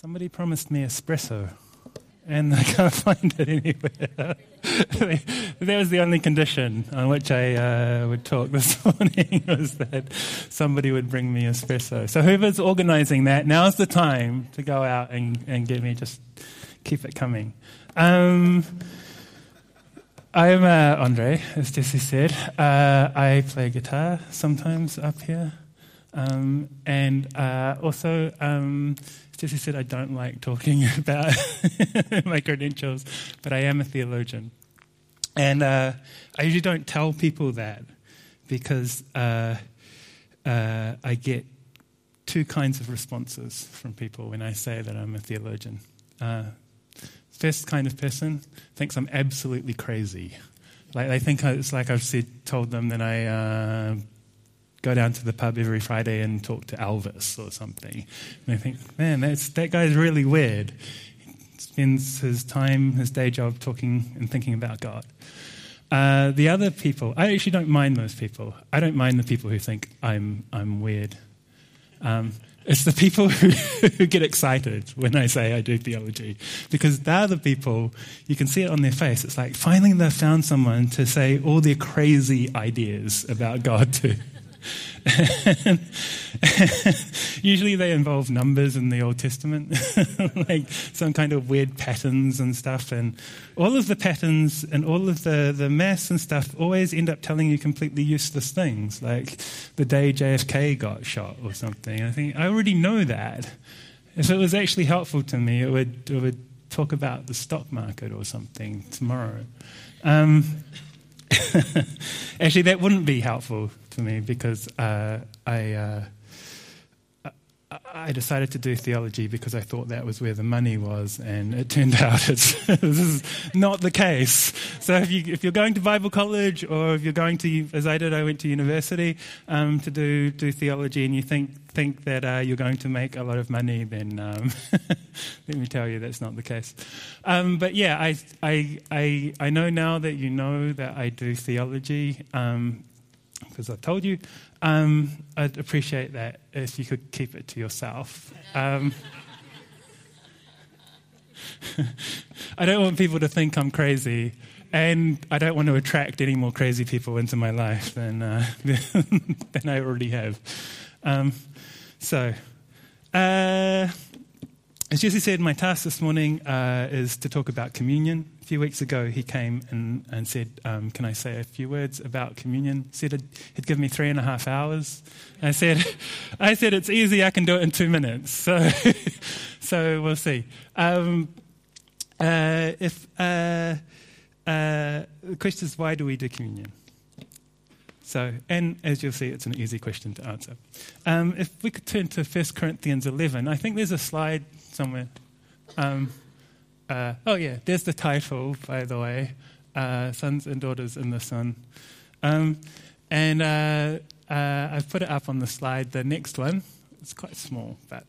Somebody promised me espresso, and I can't find it anywhere. that was the only condition on which I uh, would talk this morning was that somebody would bring me espresso. So whoever's organising that, now's the time to go out and, and get me. Just keep it coming. Um, I'm uh, Andre, as Jesse said. Uh, I play guitar sometimes up here. Um, and uh, also, um, Jesse said, I don't like talking about my credentials, but I am a theologian. And uh, I usually don't tell people that because uh, uh, I get two kinds of responses from people when I say that I'm a theologian. Uh, first kind of person thinks I'm absolutely crazy. Like they think it's like I've said, told them that I uh, go down to the pub every Friday and talk to Elvis or something. And I think, man, that guy's really weird. He spends his time, his day job, talking and thinking about God. Uh, the other people, I actually don't mind those people. I don't mind the people who think I'm, I'm weird. Um, it's the people who, who, get excited when I say I do theology because they're the people, you can see it on their face. It's like finally they've found someone to say all their crazy ideas about God to. Usually they involve numbers in the Old Testament, like some kind of weird patterns and stuff. And all of the patterns and all of the, the maths and stuff always end up telling you completely useless things, like the day JFK got shot or something. I think I already know that. If it was actually helpful to me, it would, it would talk about the stock market or something tomorrow. Um, actually, that wouldn't be helpful for me because uh, I, uh, I decided to do theology because I thought that was where the money was, and it turned out it's, this is not the case. So if, you, if you're going to Bible college or if you're going to, as I did, I went to university um, to do, do theology, and you think, think that uh, you're going to make a lot of money, then um, let me tell you that's not the case. Um, but yeah, I, I, I, I know now that you know that I do theology um, because I've told you. Um, I'd appreciate that if you could keep it to yourself. Um, I don't want people to think I'm crazy, and I don't want to attract any more crazy people into my life than, uh, than I already have. Um, so, uh, as Jesse said, my task this morning uh, is to talk about communion. A few weeks ago, he came and, and said, um, Can I say a few words about communion? He said he'd give me three and a half hours. I said, I said It's easy, I can do it in two minutes. So, so we'll see. Um, uh, if, uh, uh, the question is, why do we do communion? So, and as you'll see, it's an easy question to answer. Um, if we could turn to 1 Corinthians 11, I think there's a slide somewhere. Um, uh, oh, yeah, there's the title, by the way uh, Sons and Daughters in the Son. Um, and uh, uh, I've put it up on the slide, the next one. It's quite small, but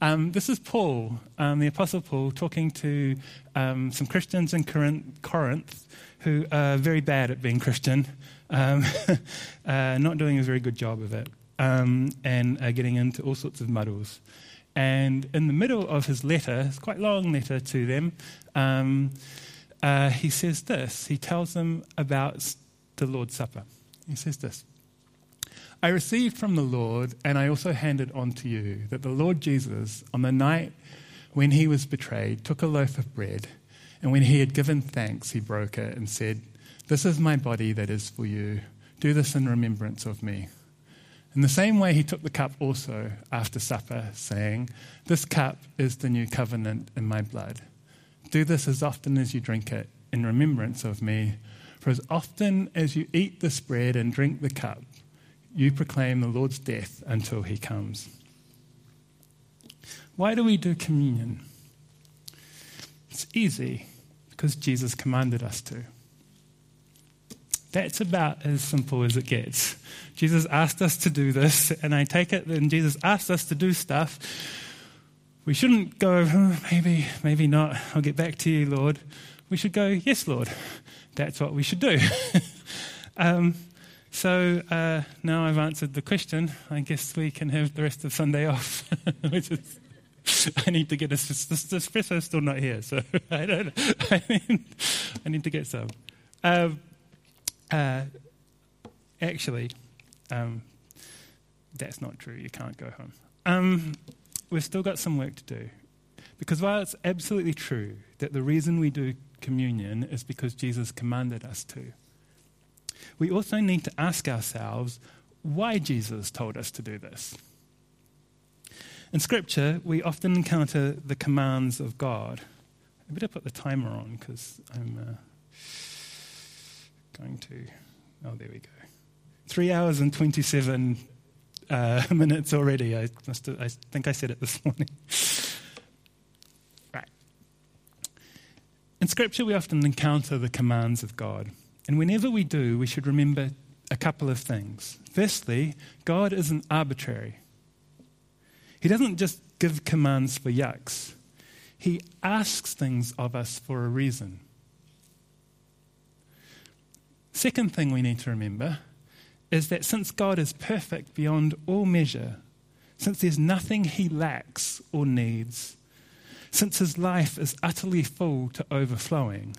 um, this is Paul, um, the Apostle Paul, talking to um, some Christians in Corinth who are very bad at being Christian, um, uh, not doing a very good job of it, um, and getting into all sorts of muddles. And in the middle of his letter, it's quite long letter to them, um, uh, he says this. He tells them about the Lord's Supper. He says this I received from the Lord, and I also handed on to you, that the Lord Jesus, on the night when he was betrayed, took a loaf of bread, and when he had given thanks, he broke it and said, This is my body that is for you. Do this in remembrance of me. In the same way, he took the cup also after supper, saying, This cup is the new covenant in my blood. Do this as often as you drink it in remembrance of me. For as often as you eat this bread and drink the cup, you proclaim the Lord's death until he comes. Why do we do communion? It's easy because Jesus commanded us to. That's about as simple as it gets. Jesus asked us to do this, and I take it that Jesus asked us to do stuff. We shouldn't go, oh, maybe, maybe not. I'll get back to you, Lord. We should go, yes, Lord. That's what we should do. um, so uh, now I've answered the question. I guess we can have the rest of Sunday off, which is I need to get this. This, this espresso is still not here, so I don't. I, mean, I need to get some. Um, uh, actually, um, that's not true. You can't go home. Um, we've still got some work to do. Because while it's absolutely true that the reason we do communion is because Jesus commanded us to, we also need to ask ourselves why Jesus told us to do this. In Scripture, we often encounter the commands of God. I better put the timer on because I'm uh, going to. Oh, there we go. Three hours and 27 uh, minutes already. I, must have, I think I said it this morning. right. In Scripture, we often encounter the commands of God. And whenever we do, we should remember a couple of things. Firstly, God isn't arbitrary. He doesn't just give commands for yucks, He asks things of us for a reason. Second thing we need to remember is that since God is perfect beyond all measure, since there's nothing he lacks or needs, since his life is utterly full to overflowing,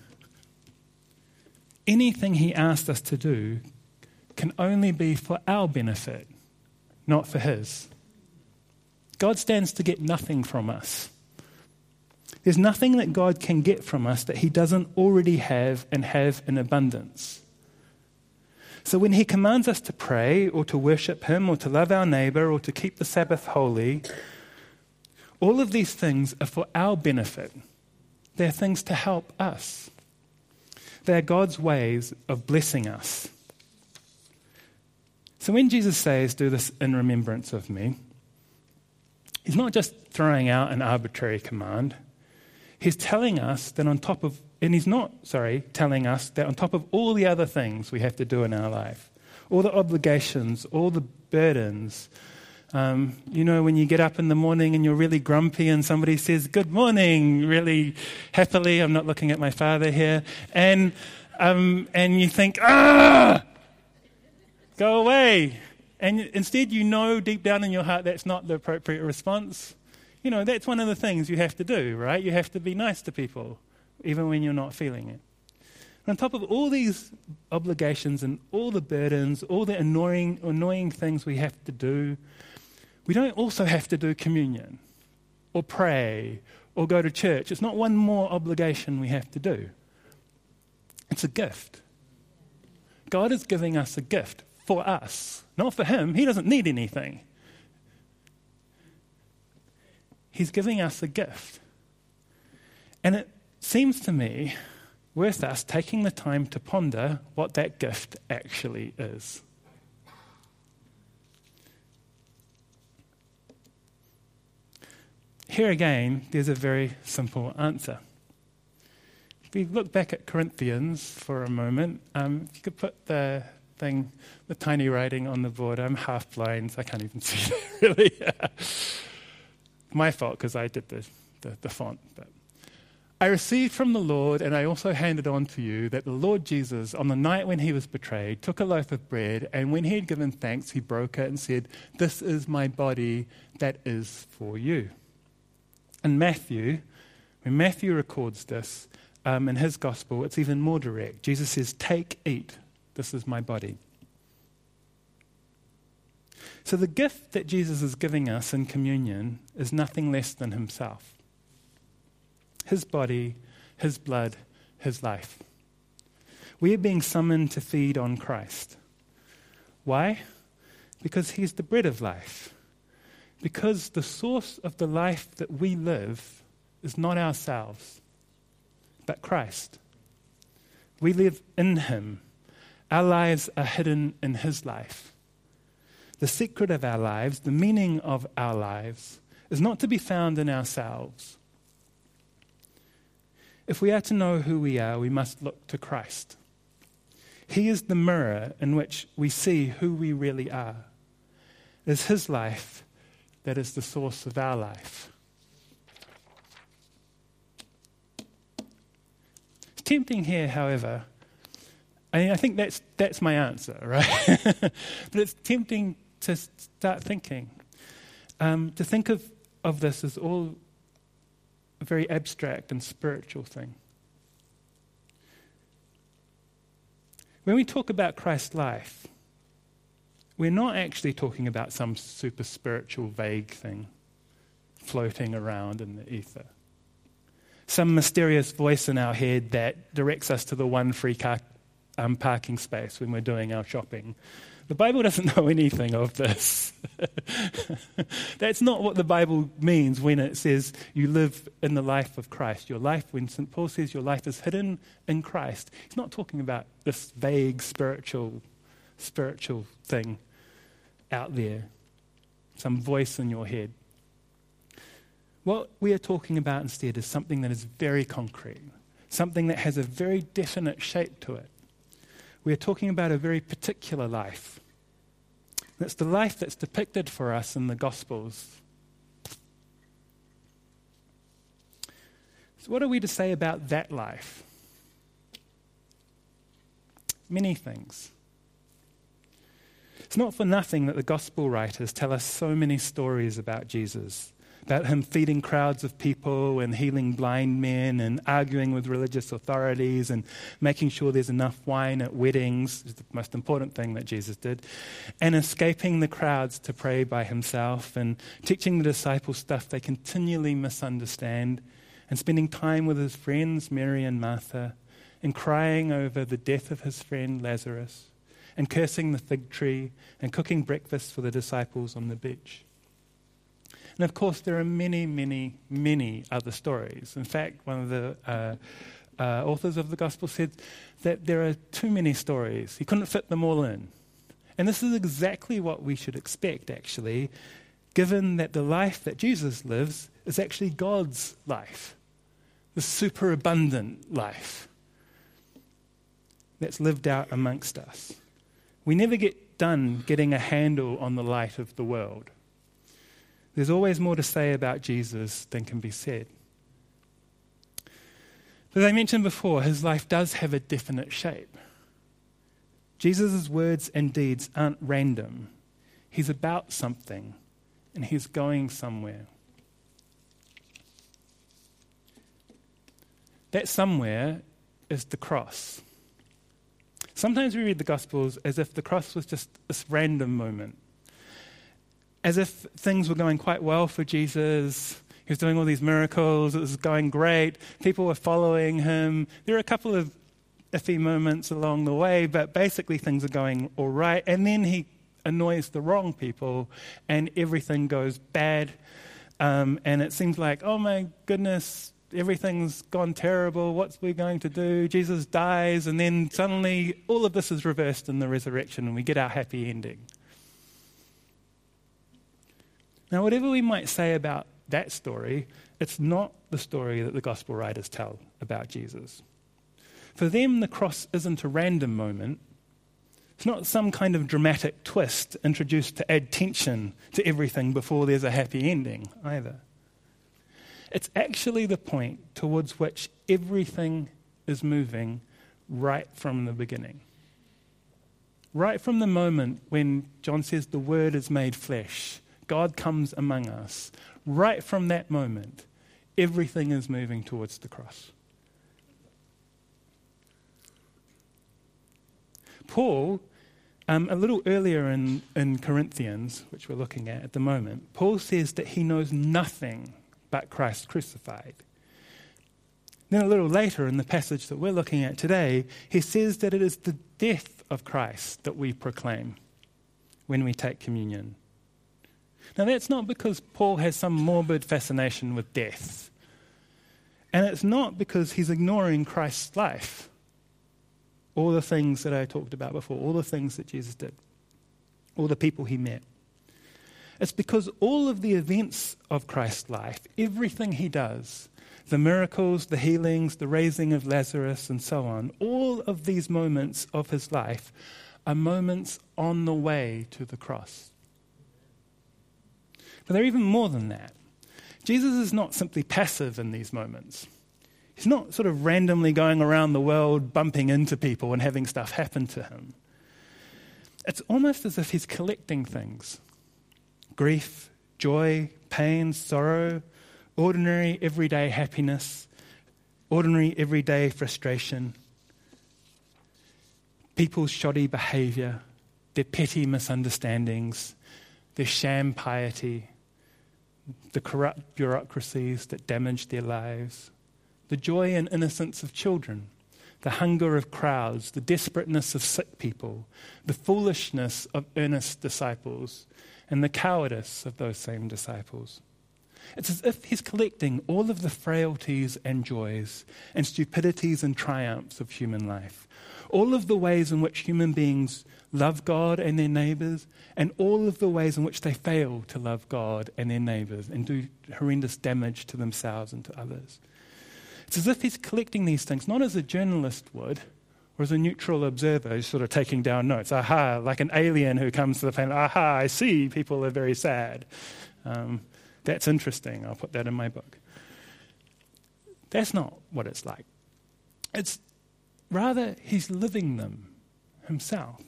anything he asked us to do can only be for our benefit, not for his. God stands to get nothing from us. There's nothing that God can get from us that he doesn't already have and have in abundance. So when he commands us to pray or to worship him or to love our neighbor or to keep the Sabbath holy, all of these things are for our benefit. They're things to help us. They're God's ways of blessing us. So when Jesus says, Do this in remembrance of me, he's not just throwing out an arbitrary command. He's telling us that on top of and he's not, sorry, telling us that on top of all the other things we have to do in our life, all the obligations, all the burdens, um, you know, when you get up in the morning and you're really grumpy and somebody says, Good morning, really happily, I'm not looking at my father here, and, um, and you think, Ah, go away. And instead, you know deep down in your heart that's not the appropriate response. You know, that's one of the things you have to do, right? You have to be nice to people even when you're not feeling it. And on top of all these obligations and all the burdens, all the annoying, annoying things we have to do, we don't also have to do communion or pray or go to church. It's not one more obligation we have to do, it's a gift. God is giving us a gift for us, not for Him. He doesn't need anything. He's giving us a gift. And it seems to me worth us taking the time to ponder what that gift actually is. Here again, there's a very simple answer. If we look back at Corinthians for a moment, um, if you could put the thing, the tiny writing on the board. I'm half blind, so I can't even see it really. My fault because I did the, the, the font. But I received from the Lord, and I also handed on to you, that the Lord Jesus, on the night when he was betrayed, took a loaf of bread, and when he had given thanks, he broke it and said, This is my body that is for you. And Matthew, when Matthew records this um, in his gospel, it's even more direct. Jesus says, Take, eat, this is my body. So the gift that Jesus is giving us in communion is nothing less than himself his body, his blood, his life. We are being summoned to feed on Christ. Why? Because he's the bread of life. Because the source of the life that we live is not ourselves, but Christ. We live in him. Our lives are hidden in his life. The secret of our lives, the meaning of our lives, is not to be found in ourselves if we are to know who we are, we must look to Christ. He is the mirror in which we see who we really are. It is His life that is the source of our life. It's tempting here, however. I, mean, I think that's, that's my answer, right? but it's tempting to start thinking, um, to think of of this as all a very abstract and spiritual thing. When we talk about Christ's life, we're not actually talking about some super spiritual, vague thing floating around in the ether. Some mysterious voice in our head that directs us to the one free car, um, parking space when we're doing our shopping. The Bible doesn't know anything of this. That's not what the Bible means when it says you live in the life of Christ. Your life, when St. Paul says your life is hidden in Christ, he's not talking about this vague spiritual, spiritual thing out there, some voice in your head. What we are talking about instead is something that is very concrete, something that has a very definite shape to it. We are talking about a very particular life. It's the life that's depicted for us in the Gospels. So, what are we to say about that life? Many things. It's not for nothing that the Gospel writers tell us so many stories about Jesus about him feeding crowds of people and healing blind men and arguing with religious authorities and making sure there's enough wine at weddings, is the most important thing that Jesus did, and escaping the crowds to pray by himself and teaching the disciples stuff they continually misunderstand and spending time with his friends, Mary and Martha, and crying over the death of his friend Lazarus and cursing the fig tree and cooking breakfast for the disciples on the beach. And of course, there are many, many, many other stories. In fact, one of the uh, uh, authors of the Gospel said that there are too many stories. He couldn't fit them all in. And this is exactly what we should expect, actually, given that the life that Jesus lives is actually God's life, the superabundant life that's lived out amongst us. We never get done getting a handle on the light of the world. There's always more to say about Jesus than can be said. But as I mentioned before, his life does have a definite shape. Jesus' words and deeds aren't random. He's about something, and he's going somewhere. That somewhere is the cross. Sometimes we read the Gospels as if the cross was just this random moment as if things were going quite well for Jesus. He was doing all these miracles, it was going great. People were following him. There are a couple of iffy moments along the way, but basically things are going all right. And then he annoys the wrong people, and everything goes bad. Um, and it seems like, oh my goodness, everything's gone terrible. What's we going to do? Jesus dies, and then suddenly all of this is reversed in the resurrection, and we get our happy ending. Now, whatever we might say about that story, it's not the story that the gospel writers tell about Jesus. For them, the cross isn't a random moment. It's not some kind of dramatic twist introduced to add tension to everything before there's a happy ending either. It's actually the point towards which everything is moving right from the beginning. Right from the moment when John says the Word is made flesh God comes among us. Right from that moment, everything is moving towards the cross. Paul, um, a little earlier in, in Corinthians, which we're looking at at the moment, Paul says that he knows nothing but Christ crucified. Then a little later in the passage that we're looking at today, he says that it is the death of Christ that we proclaim when we take communion. Now, that's not because Paul has some morbid fascination with death. And it's not because he's ignoring Christ's life. All the things that I talked about before, all the things that Jesus did, all the people he met. It's because all of the events of Christ's life, everything he does, the miracles, the healings, the raising of Lazarus, and so on, all of these moments of his life are moments on the way to the cross. But they're even more than that. Jesus is not simply passive in these moments. He's not sort of randomly going around the world bumping into people and having stuff happen to him. It's almost as if he's collecting things grief, joy, pain, sorrow, ordinary everyday happiness, ordinary everyday frustration, people's shoddy behavior, their petty misunderstandings, their sham piety, the corrupt bureaucracies that damage their lives, the joy and innocence of children, the hunger of crowds, the desperateness of sick people, the foolishness of earnest disciples, and the cowardice of those same disciples. It's as if he's collecting all of the frailties and joys and stupidities and triumphs of human life, all of the ways in which human beings love God and their neighbors, and all of the ways in which they fail to love God and their neighbors and do horrendous damage to themselves and to others. It's as if he's collecting these things, not as a journalist would, or as a neutral observer who's sort of taking down notes. Aha, like an alien who comes to the planet. Aha, I see people are very sad. Um, that's interesting. I'll put that in my book. That's not what it's like. It's rather, he's living them himself.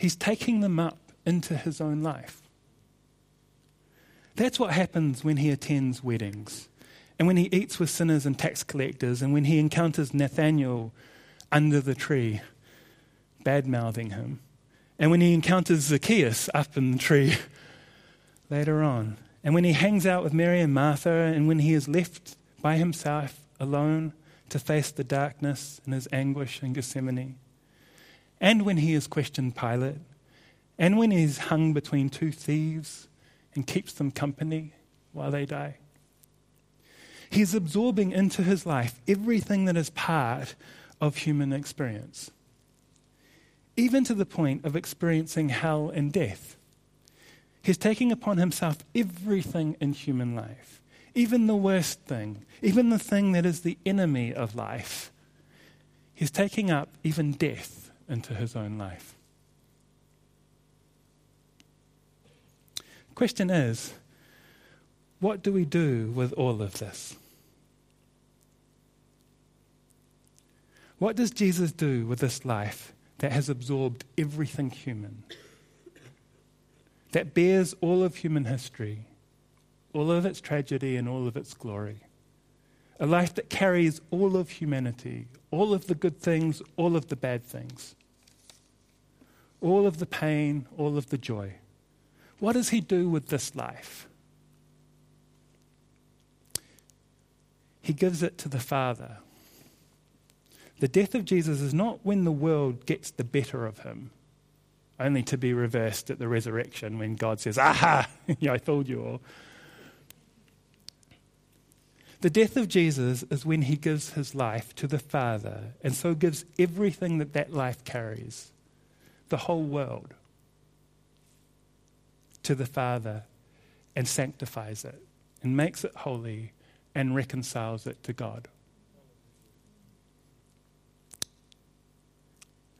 He's taking them up into his own life. That's what happens when he attends weddings and when he eats with sinners and tax collectors and when he encounters Nathaniel under the tree, bad mouthing him, and when he encounters Zacchaeus up in the tree later on, and when he hangs out with Mary and Martha, and when he is left by himself alone to face the darkness and his anguish in Gethsemane, and when he has questioned Pilate, and when he is hung between two thieves and keeps them company while they die. He is absorbing into his life everything that is part of human experience, even to the point of experiencing hell and death. He's taking upon himself everything in human life, even the worst thing, even the thing that is the enemy of life. He's taking up even death into his own life. Question is, what do we do with all of this? What does Jesus do with this life that has absorbed everything human? That bears all of human history, all of its tragedy and all of its glory. A life that carries all of humanity, all of the good things, all of the bad things, all of the pain, all of the joy. What does he do with this life? He gives it to the Father the death of Jesus is not when the world gets the better of him, only to be reversed at the resurrection when God says, Aha, I told you all. The death of Jesus is when he gives his life to the Father and so gives everything that that life carries, the whole world, to the Father and sanctifies it and makes it holy and reconciles it to God.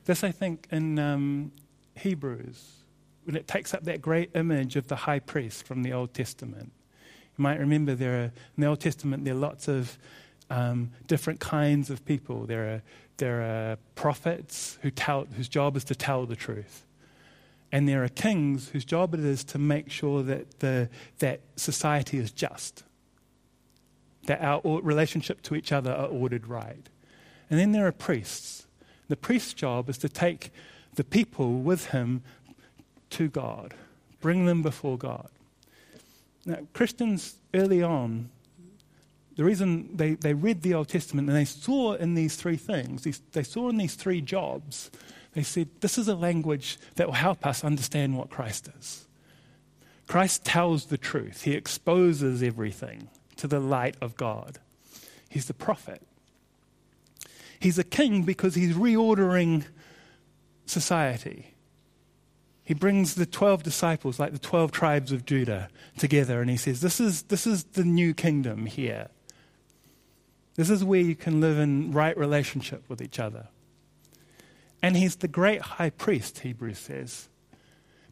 This, I think, in um, Hebrews, when it takes up that great image of the high priest from the Old Testament. You might remember there are, in the Old Testament, there are lots of um, different kinds of people. There are, there are prophets who tell, whose job is to tell the truth. And there are kings whose job it is to make sure that, the, that society is just, that our relationship to each other are ordered right. And then there are priests the priest's job is to take the people with him to God, bring them before God. Now, Christians early on, the reason they, they read the Old Testament and they saw in these three things, these, they saw in these three jobs, they said, this is a language that will help us understand what Christ is. Christ tells the truth, he exposes everything to the light of God. He's the prophet. He's a king because he's reordering society. He brings the 12 disciples, like the 12 tribes of Judah, together and he says, This is, this is the new kingdom here. This is where you can live in right relationship with each other. And he's the great high priest, Hebrews says,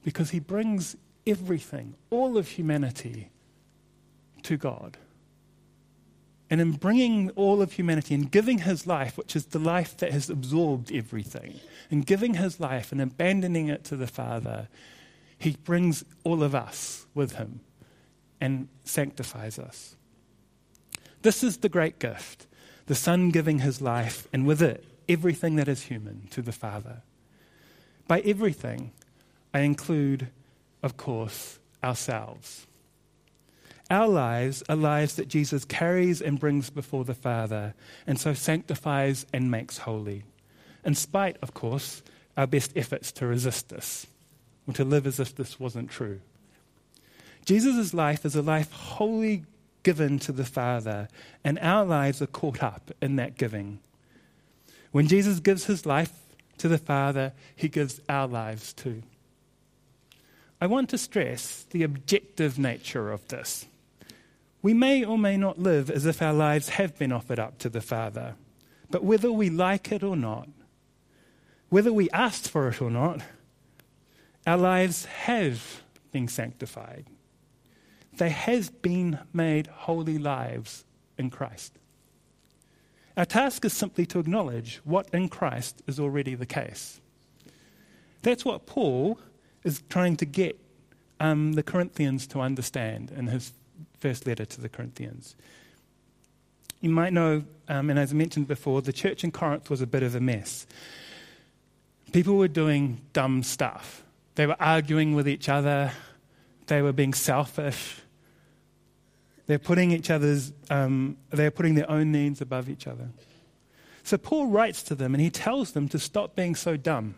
because he brings everything, all of humanity, to God. And in bringing all of humanity and giving his life, which is the life that has absorbed everything, and giving his life and abandoning it to the Father, he brings all of us with him and sanctifies us. This is the great gift the Son giving his life, and with it, everything that is human to the Father. By everything, I include, of course, ourselves. Our lives are lives that Jesus carries and brings before the Father, and so sanctifies and makes holy, in spite, of course, our best efforts to resist this, or to live as if this wasn't true. Jesus' life is a life wholly given to the Father, and our lives are caught up in that giving. When Jesus gives his life to the Father, he gives our lives too. I want to stress the objective nature of this. We may or may not live as if our lives have been offered up to the Father, but whether we like it or not, whether we asked for it or not, our lives have been sanctified they have been made holy lives in Christ. Our task is simply to acknowledge what in Christ is already the case. That's what Paul is trying to get um, the Corinthians to understand in his first letter to the Corinthians. You might know, um, and as I mentioned before, the church in Corinth was a bit of a mess. People were doing dumb stuff. They were arguing with each other, they were being selfish, they're putting each other's, um, they're putting their own needs above each other. So Paul writes to them and he tells them to stop being so dumb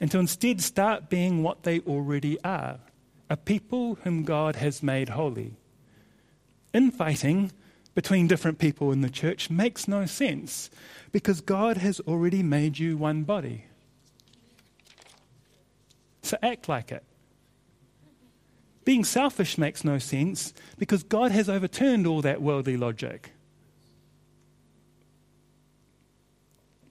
and to instead start being what they already are a people whom God has made holy. Infighting between different people in the church makes no sense because God has already made you one body. So act like it. Being selfish makes no sense because God has overturned all that worldly logic.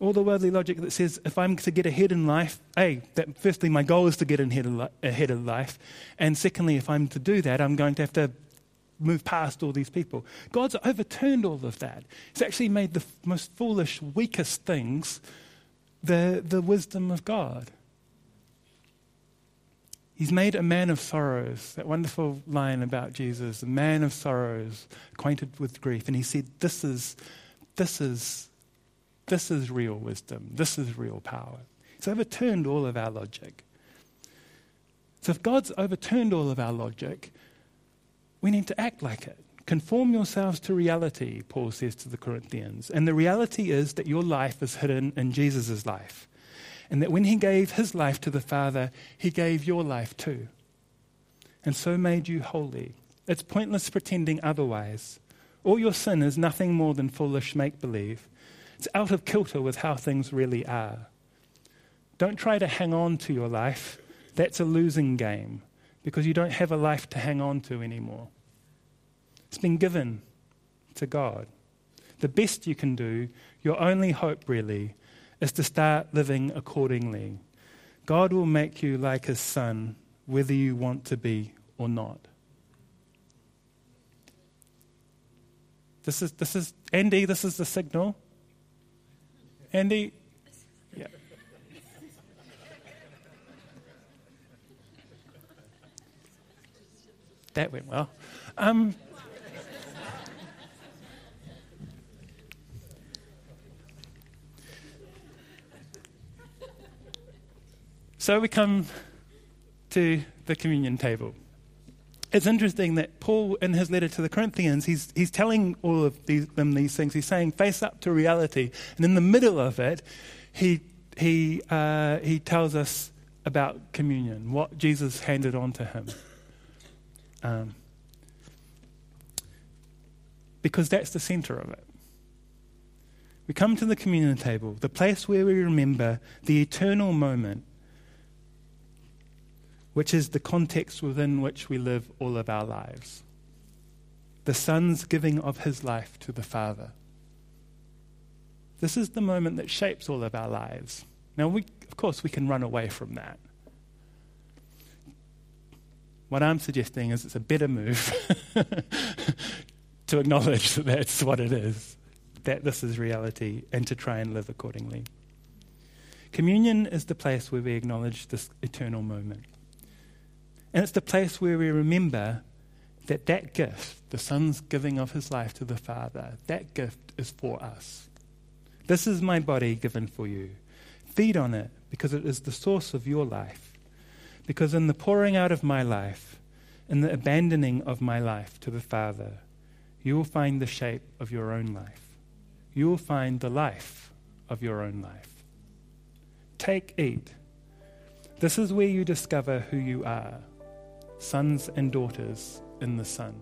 All the worldly logic that says if I'm to get ahead in life, A, that firstly, my goal is to get ahead of life. And secondly, if I'm to do that, I'm going to have to move past all these people. God's overturned all of that. He's actually made the most foolish, weakest things the, the wisdom of God. He's made a man of sorrows. That wonderful line about Jesus, a man of sorrows, acquainted with grief. And he said, This is, this is, this is real wisdom. This is real power. He's overturned all of our logic. So if God's overturned all of our logic, we need to act like it. Conform yourselves to reality, Paul says to the Corinthians. And the reality is that your life is hidden in Jesus' life and that when he gave his life to the Father, he gave your life too, and so made you holy. It's pointless pretending otherwise. All your sin is nothing more than foolish make believe. It's out of kilter with how things really are. Don't try to hang on to your life. That's a losing game because you don't have a life to hang on to anymore. It's been given to God. The best you can do, your only hope really, is to start living accordingly. God will make you like his son, whether you want to be or not. This is, this is Andy, this is the signal. Andy? Yeah. That went well. Um, So we come to the communion table. It's interesting that Paul, in his letter to the Corinthians, he's, he's telling all of these, them these things. He's saying, face up to reality. And in the middle of it, he, he, uh, he tells us about communion, what Jesus handed on to him. Um, because that's the center of it. We come to the communion table, the place where we remember the eternal moment which is the context within which we live all of our lives. The Son's giving of his life to the Father. This is the moment that shapes all of our lives. Now, we, of course, we can run away from that. What I'm suggesting is it's a better move to acknowledge that that's what it is, that this is reality, and to try and live accordingly. Communion is the place where we acknowledge this eternal moment. And it's the place where we remember that that gift, the Son's giving of his life to the Father, that gift is for us. This is my body given for you. Feed on it because it is the source of your life. Because in the pouring out of my life, in the abandoning of my life to the Father, you will find the shape of your own life. You will find the life of your own life. Take, eat. This is where you discover who you are sons and daughters in the Son.